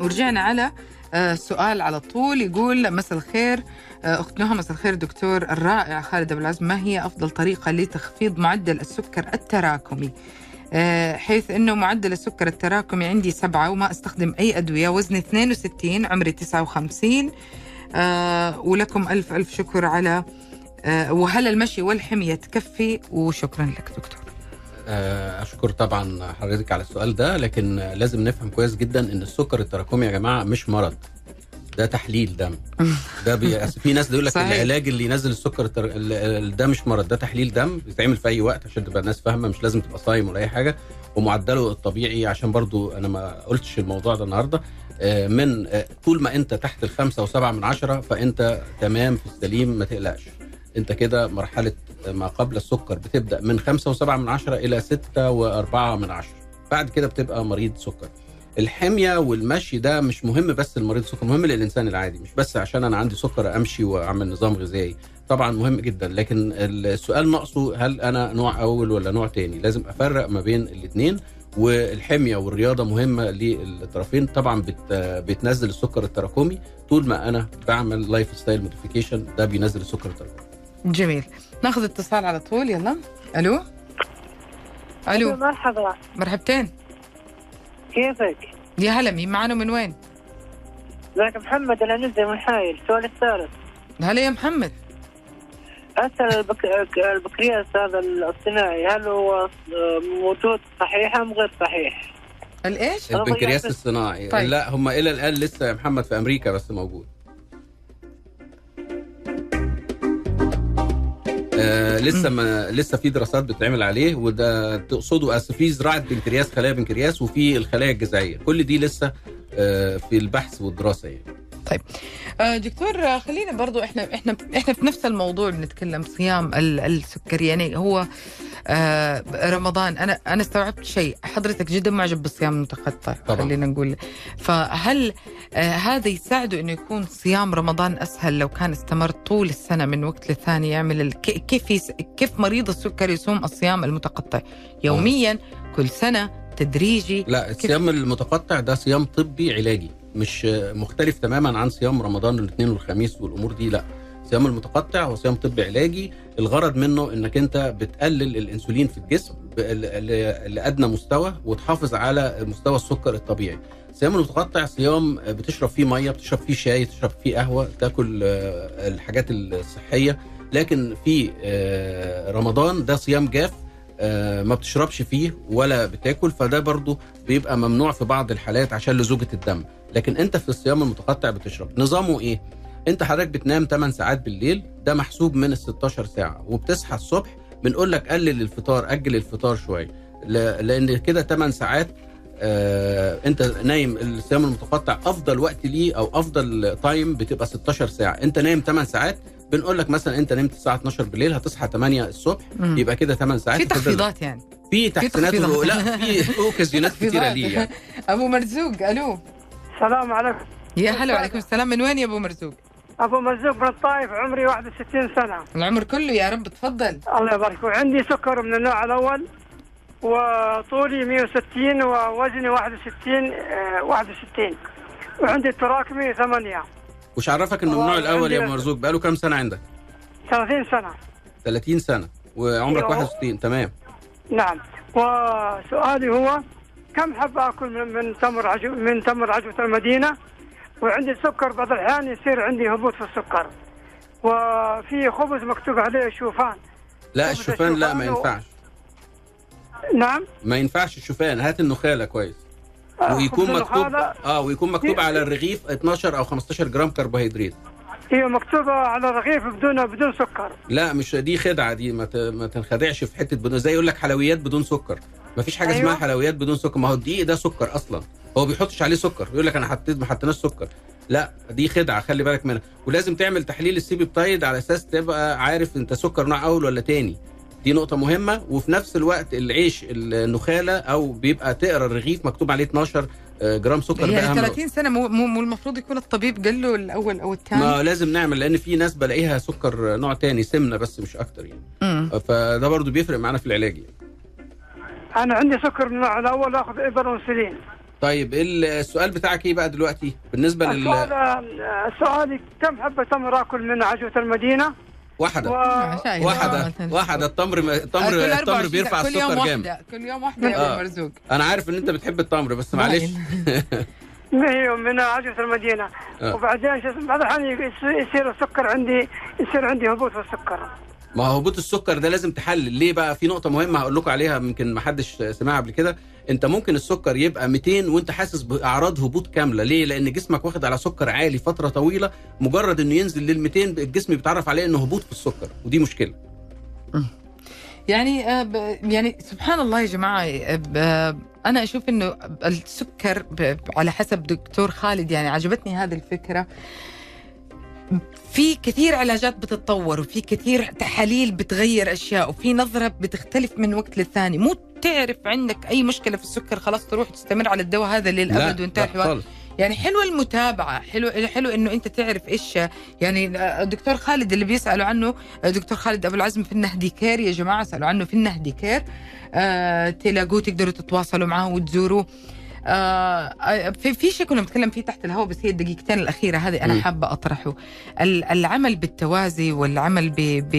ورجعنا على آه، سؤال على طول يقول مساء الخير. آه، اخت نهى مساء الخير دكتور الرائع خالد أبو العزم. ما هي أفضل طريقة لتخفيض معدل السكر التراكمي؟ آه، حيث إنه معدل السكر التراكمي عندي سبعة وما أستخدم أي أدوية. وزني 62 عمري 59 آه، ولكم ألف ألف شكر على وهل المشي والحمية تكفي؟ وشكرا لك دكتور. آه، أشكر طبعا حضرتك على السؤال ده لكن لازم نفهم كويس جدا إن السكر التراكمي يا جماعة مش مرض ده تحليل دم. ده بي... في ناس بيقول لك. العلاج اللي ينزل السكر التر... ال- ال- ده مش مرض ده تحليل دم بيتعمل في أي وقت عشان تبقى الناس فاهمة مش لازم تبقى صايم ولا أي حاجة ومعدله الطبيعي عشان برضو أنا ما قلتش الموضوع ده النهارده. آه، من آه، طول ما أنت تحت الخمسة وسبعة من عشرة فأنت تمام في السليم ما تقلقش. انت كده مرحلة ما قبل السكر بتبدأ من خمسة وسبعة من عشرة ستة وأربعة من عشرة. بعد كده بتبقى مريض سكر. الحمية والمشي ده مش مهم بس المريض السكر مهم للإنسان العادي مش بس عشان أنا عندي سكر أمشي وأعمل نظام غذائي. طبعا مهم جدا لكن السؤال ناقصه هل أنا نوع أول ولا نوع تاني؟ لازم أفرق ما بين الاثنين والحمية والرياضة مهمة للطرفين. طبعا بت بتنزل السكر التراكمي. طول ما أنا بعمل lifestyle modification ده بينزل السكر التراكمي. جميل. ناخذ اتصال على طول يلا. ألو؟ ألو؟ مرحبا. مرحبتين. كيفك؟ يا هلا مين معنا من وين؟ معك محمد العنزي من حايل. السؤال الثالث. هلا يا محمد. أسأل البنك... البنكرياس هذا الصناعي هل هو موجود صحيح أم غير صحيح؟ الإيش؟ البنكرياس الصناعي. طيب. لا هم إلى الآن لسه يا محمد في أمريكا بس موجود. آه لسه ما لسه في دراسات بتتعمل عليه وده تقصده اصل في زراعة بنكرياس خلايا بنكرياس وفي الخلايا الجذعية. كل دي لسه آه في البحث والدراسة يعني. آه، دكتور خلينا برضو إحنا إحنا إحنا في نفس الموضوع بنتكلم صيام ال- السكري. يعني هو آه رمضان. أنا أنا استوعبت شيء. حضرتك جدا معجب بالصيام المتقطع. خلينا نقول. فهل آه هذا يساعده إنه يكون صيام رمضان أسهل لو كان استمر طول السنة من وقت للثاني؟ يعمل كيف. كيف مريض السكر يصوم الصيام المتقطع؟ يوميا كل سنة تدريجي. لا الصيام المتقطع ده صيام طبي علاجي. مش مختلف تماما عن صيام رمضان الاثنين والخميس والامور دي لا. الصيام المتقطع هو صيام طبي علاجي الغرض منه انك انت بتقلل الانسولين في الجسم لأدنى مستوى وتحافظ على مستوى السكر الطبيعي. الصيام المتقطع صيام بتشرب فيه مية بتشرب فيه شاي تشرب فيه قهوة تاكل آه، الحاجات الصحية. لكن في آه، رمضان ده صيام جاف آه، ما بتشربش فيه ولا بتاكل فده برضو بيبقى ممنوع في بعض الحالات عشان لزوجة الدم. لكن انت في الصيام المتقطع بتشرب. نظامه إيه؟ انت حضرتك بتنام 8 ساعات بالليل ده محسوب من ال 16 ساعة. وبتصحى الصبح بنقول لك قلل الفطار أجل الفطار شوية. ل- لأن كده 8 ساعات آه انت نايم الصيام المتقطع أفضل وقت ليه أو أفضل تايم بتبقى 16 ساعة. انت نايم 8 ساعات بنقول لك مثلا انت نمت الساعة 12 بالليل هتصحى 8 الصبح مم. يبقى كده 8 ساعات في تخفيضات يعني. في تحسينات لا في أوكازيونات كتيرة. ليه يعني. أبو مرزوق ألو. السلام عليكم. يا هلا وعليكم السلام. من وين يا أبو مرزوق؟ أبو مرزوق من الطائف عمري 61 سنة. العمر كله يا رب تفضل. الله يبارك. وعندي سكر من النوع الأول وطولي 160 ووزني 61 آه، 61 وعندي التراكمي 8 وش عرفك إنه من النوع الأول يا مرزوق؟ بقاله كام سنة عندك؟ 30 سنة. 30 سنة وعمرك أيوه. 61 تمام. نعم. وسؤالي هو كم حبة أكل من, من تمر عجو من تمر عجوة المدينة؟ وعندي السكر بعض الأحيان يصير عندي هبوط في السكر. وفي خبز مكتوب عليه شوفان. لا طب الشوفان لا ما الشوفان ينفعش. نعم؟ ما ينفعش الشوفان. هات النخاله كويس. آه، ويكون مكتوب آه ويكون مكتوب على الرغيف 12 أو 15 جرام كربوهيدرات. هي مكتوبة على الرغيف بدون بدون سكر. لا مش دي خدعة دي. ما ت- ما تنخدعش في حتة بدون زي يقول لك حلويات بدون سكر. ما فيش حاجة أيوة. اسمها حلويات بدون سكر. ما هو الدقيق ده سكر أصلا. هو بيحطش عليه سكر. يقول لك أنا حطيت ما حطيناش سكر. لا دي خدعة خلي بالك منها. ولازم تعمل تحليل ال C-peptide على أساس تبقى عارف أنت سكر نوع أول ولا تاني. دي نقطة مهمة. وفي نفس الوقت العيش النخالة أو بيبقى تقرا الرغيف مكتوب عليه 12 جرام سكر يعني أهم نقطة. 30 سنه مو, مو, المفروض يكون الطبيب قال له الأول أو الثاني؟ ما لازم نعمل لأن في ناس بلاقيها سكر نوع تاني سمنة بس مش أكتر يعني. مم. فده برضو بيفرق معانا في العلاج يعني. أنا عندي سكر من النوع الأول آخذ إبر أنسولين طيب السؤال بتاعك إيه بقى دلوقتي؟ بالنسبة السؤال لل آه، سؤالي كم حبة تمر آكل من عجوة المدينة؟ واحدة. و... آه، واحدة. التمر كل التمر 24 التمر بيرفع كل يوم السكر جامد. واحدة. كل يوم واحدة يا آه. أبو مرزوق أنا عارف إن أنت بتحب التمر بس معلش. هي من عجوة المدينة. آه. وبعدين شو اسمه بعد الحين يصير- يصير السكر عندي يصير عندي هبوط في السكر. ما هو هبوط السكر ده لازم تحلل. ليه بقى؟ في نقطة مهمة هقول لكم عليها يمكن ما حدش سمعها قبل كده. انت ممكن السكر يبقى 200 وانت حاسس بأعراض هبوط كاملة. ليه؟ لأن جسمك واخد على سكر عالي فترة طويلة. مجرد إنه ينزل لل 200 الجسم بيتعرف عليه إنه هبوط في السكر ودي مشكلة. يعني آه، يعني سبحان الله يا جماعة آه، أنا أشوف إنه السكر على حسب دكتور خالد يعني عجبتني هذه الفكرة. في كثير علاجات بتتطور وفي كثير تحاليل بتغير أشياء وفي نظرة بتختلف من وقت للثاني. مو تعرف عندك أي مشكلة في السكر خلاص تروح تستمر على الدواء هذا للأبد وانتهى الحوار يعني حلوة المتابعة حلو حلو إنه أنت تعرف إيش يعني الدكتور خالد اللي بيسألوا عنه دكتور خالد أبو العزم في النهدي Care يا جماعة سألوا عنه في النهدي Care. آه تلاقوه تقدروا تتواصلوا معه وتزوروه آه في في شيء كنا بنتكلم فيه تحت الهواء بس هي الدقيقتين الأخيرة هذه أنا. حابة أطرحه. ال- العمل بالتوازي والعمل ب ب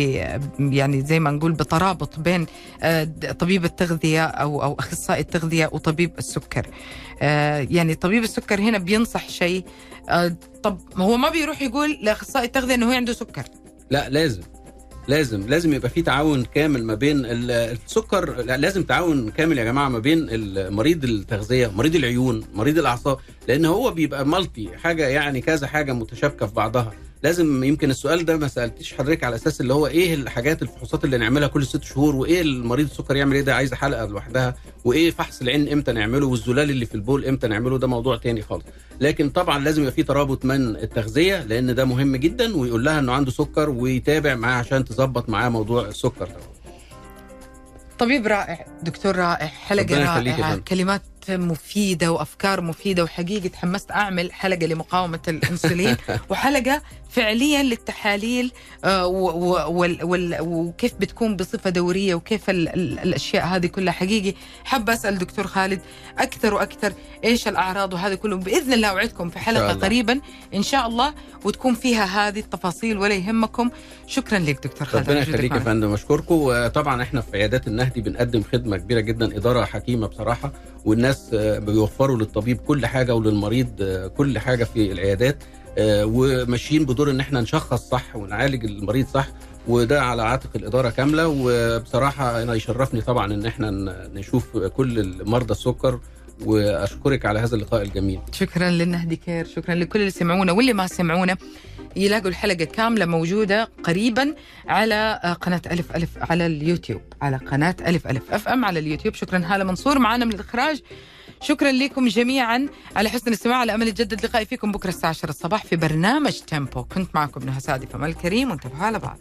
يعني زي ما نقول بترابط بين آه، طبيب التغذية أو أو أخصائي التغذية وطبيب السكر. آه، يعني طبيب السكر هنا بينصح شيء آه، طب هو ما بيروح يقول لأخصائي التغذية إنه هو عنده سكر؟ لا لازم. لازم لازم يبقى في تعاون كامل ما بين ال- السكر لا لازم تعاون كامل يا جماعة ما بين مريض التغذية مريض العيون مريض الأعصاب لأن هو بيبقى مالتي حاجة يعني كذا حاجة متشابكة في بعضها. لازم يمكن السؤال ده ما سالتش حضرتك على أساس اللي هو إيه الحاجات الفحوصات اللي نعملها كل ست شهور وإيه المريض السكر يعمل إيه؟ ده عايزه حلقة لوحدها وإيه فحص العين إمتى نعمله والزلال اللي في البول إمتى نعمله؟ ده موضوع تاني خالص. لكن طبعا لازم يبقى في ترابط من التغذية لأن ده مهم جدا ويقول لها إنه عنده سكر ويتابع معاه عشان تظبط معاه موضوع السكر ده. طبيب رائع دكتور رائع حلقة رائعة. كلمات مفيدة وأفكار مفيدة وحقيقة تحمست أعمل حلقة لمقاومة الإنسولين وحلقة فعليا للتحاليل آه، وكيف بتكون بصفة دورية وكيف ال- ال- الأشياء هذه كلها حقيقي حابه أسأل دكتور خالد أكثر وأكثر إيش الأعراض وهذا كله بإذن الله اوعدكم في حلقة. قريبا إن شاء الله وتكون فيها هذه التفاصيل ولا يهمكم شكرا لك دكتور خالد ربنا يخليك يا. فندم أشكركم وطبعا إحنا في عيادات النهدي بنقدم خدمة كبيرة جدا إدارة حكيمة بصراحة والناس آه، بيوفروا للطبيب كل حاجة وللمريض آه، كل حاجة في العيادات آه، وماشيين بدور إن إحنا نشخص صح ونعالج المريض صح وده على عاتق الإدارة كاملة وبصراحة أنا يشرفني طبعا إن إحنا نشوف كل مرضى السكر وأشكرك على هذا اللقاء الجميل. شكرا للنهدي Care شكرا لكل اللي سمعونا واللي ما سمعونا. يلاقوا الحلقة كاملة موجودة قريبا على قناة ألف ألف على اليوتيوب على قناة ألف ألف FM على اليوتيوب. شكرا هالة منصور معنا من الإخراج. شكرا لكم جميعا. على حسن الاستماع على أمل يتجدد لقائي فيكم بكرة الساعة 10 الصباح في برنامج تيمبو. كنت معكم نهى سعدي فأمان الكريم وانتبهوا على بعض.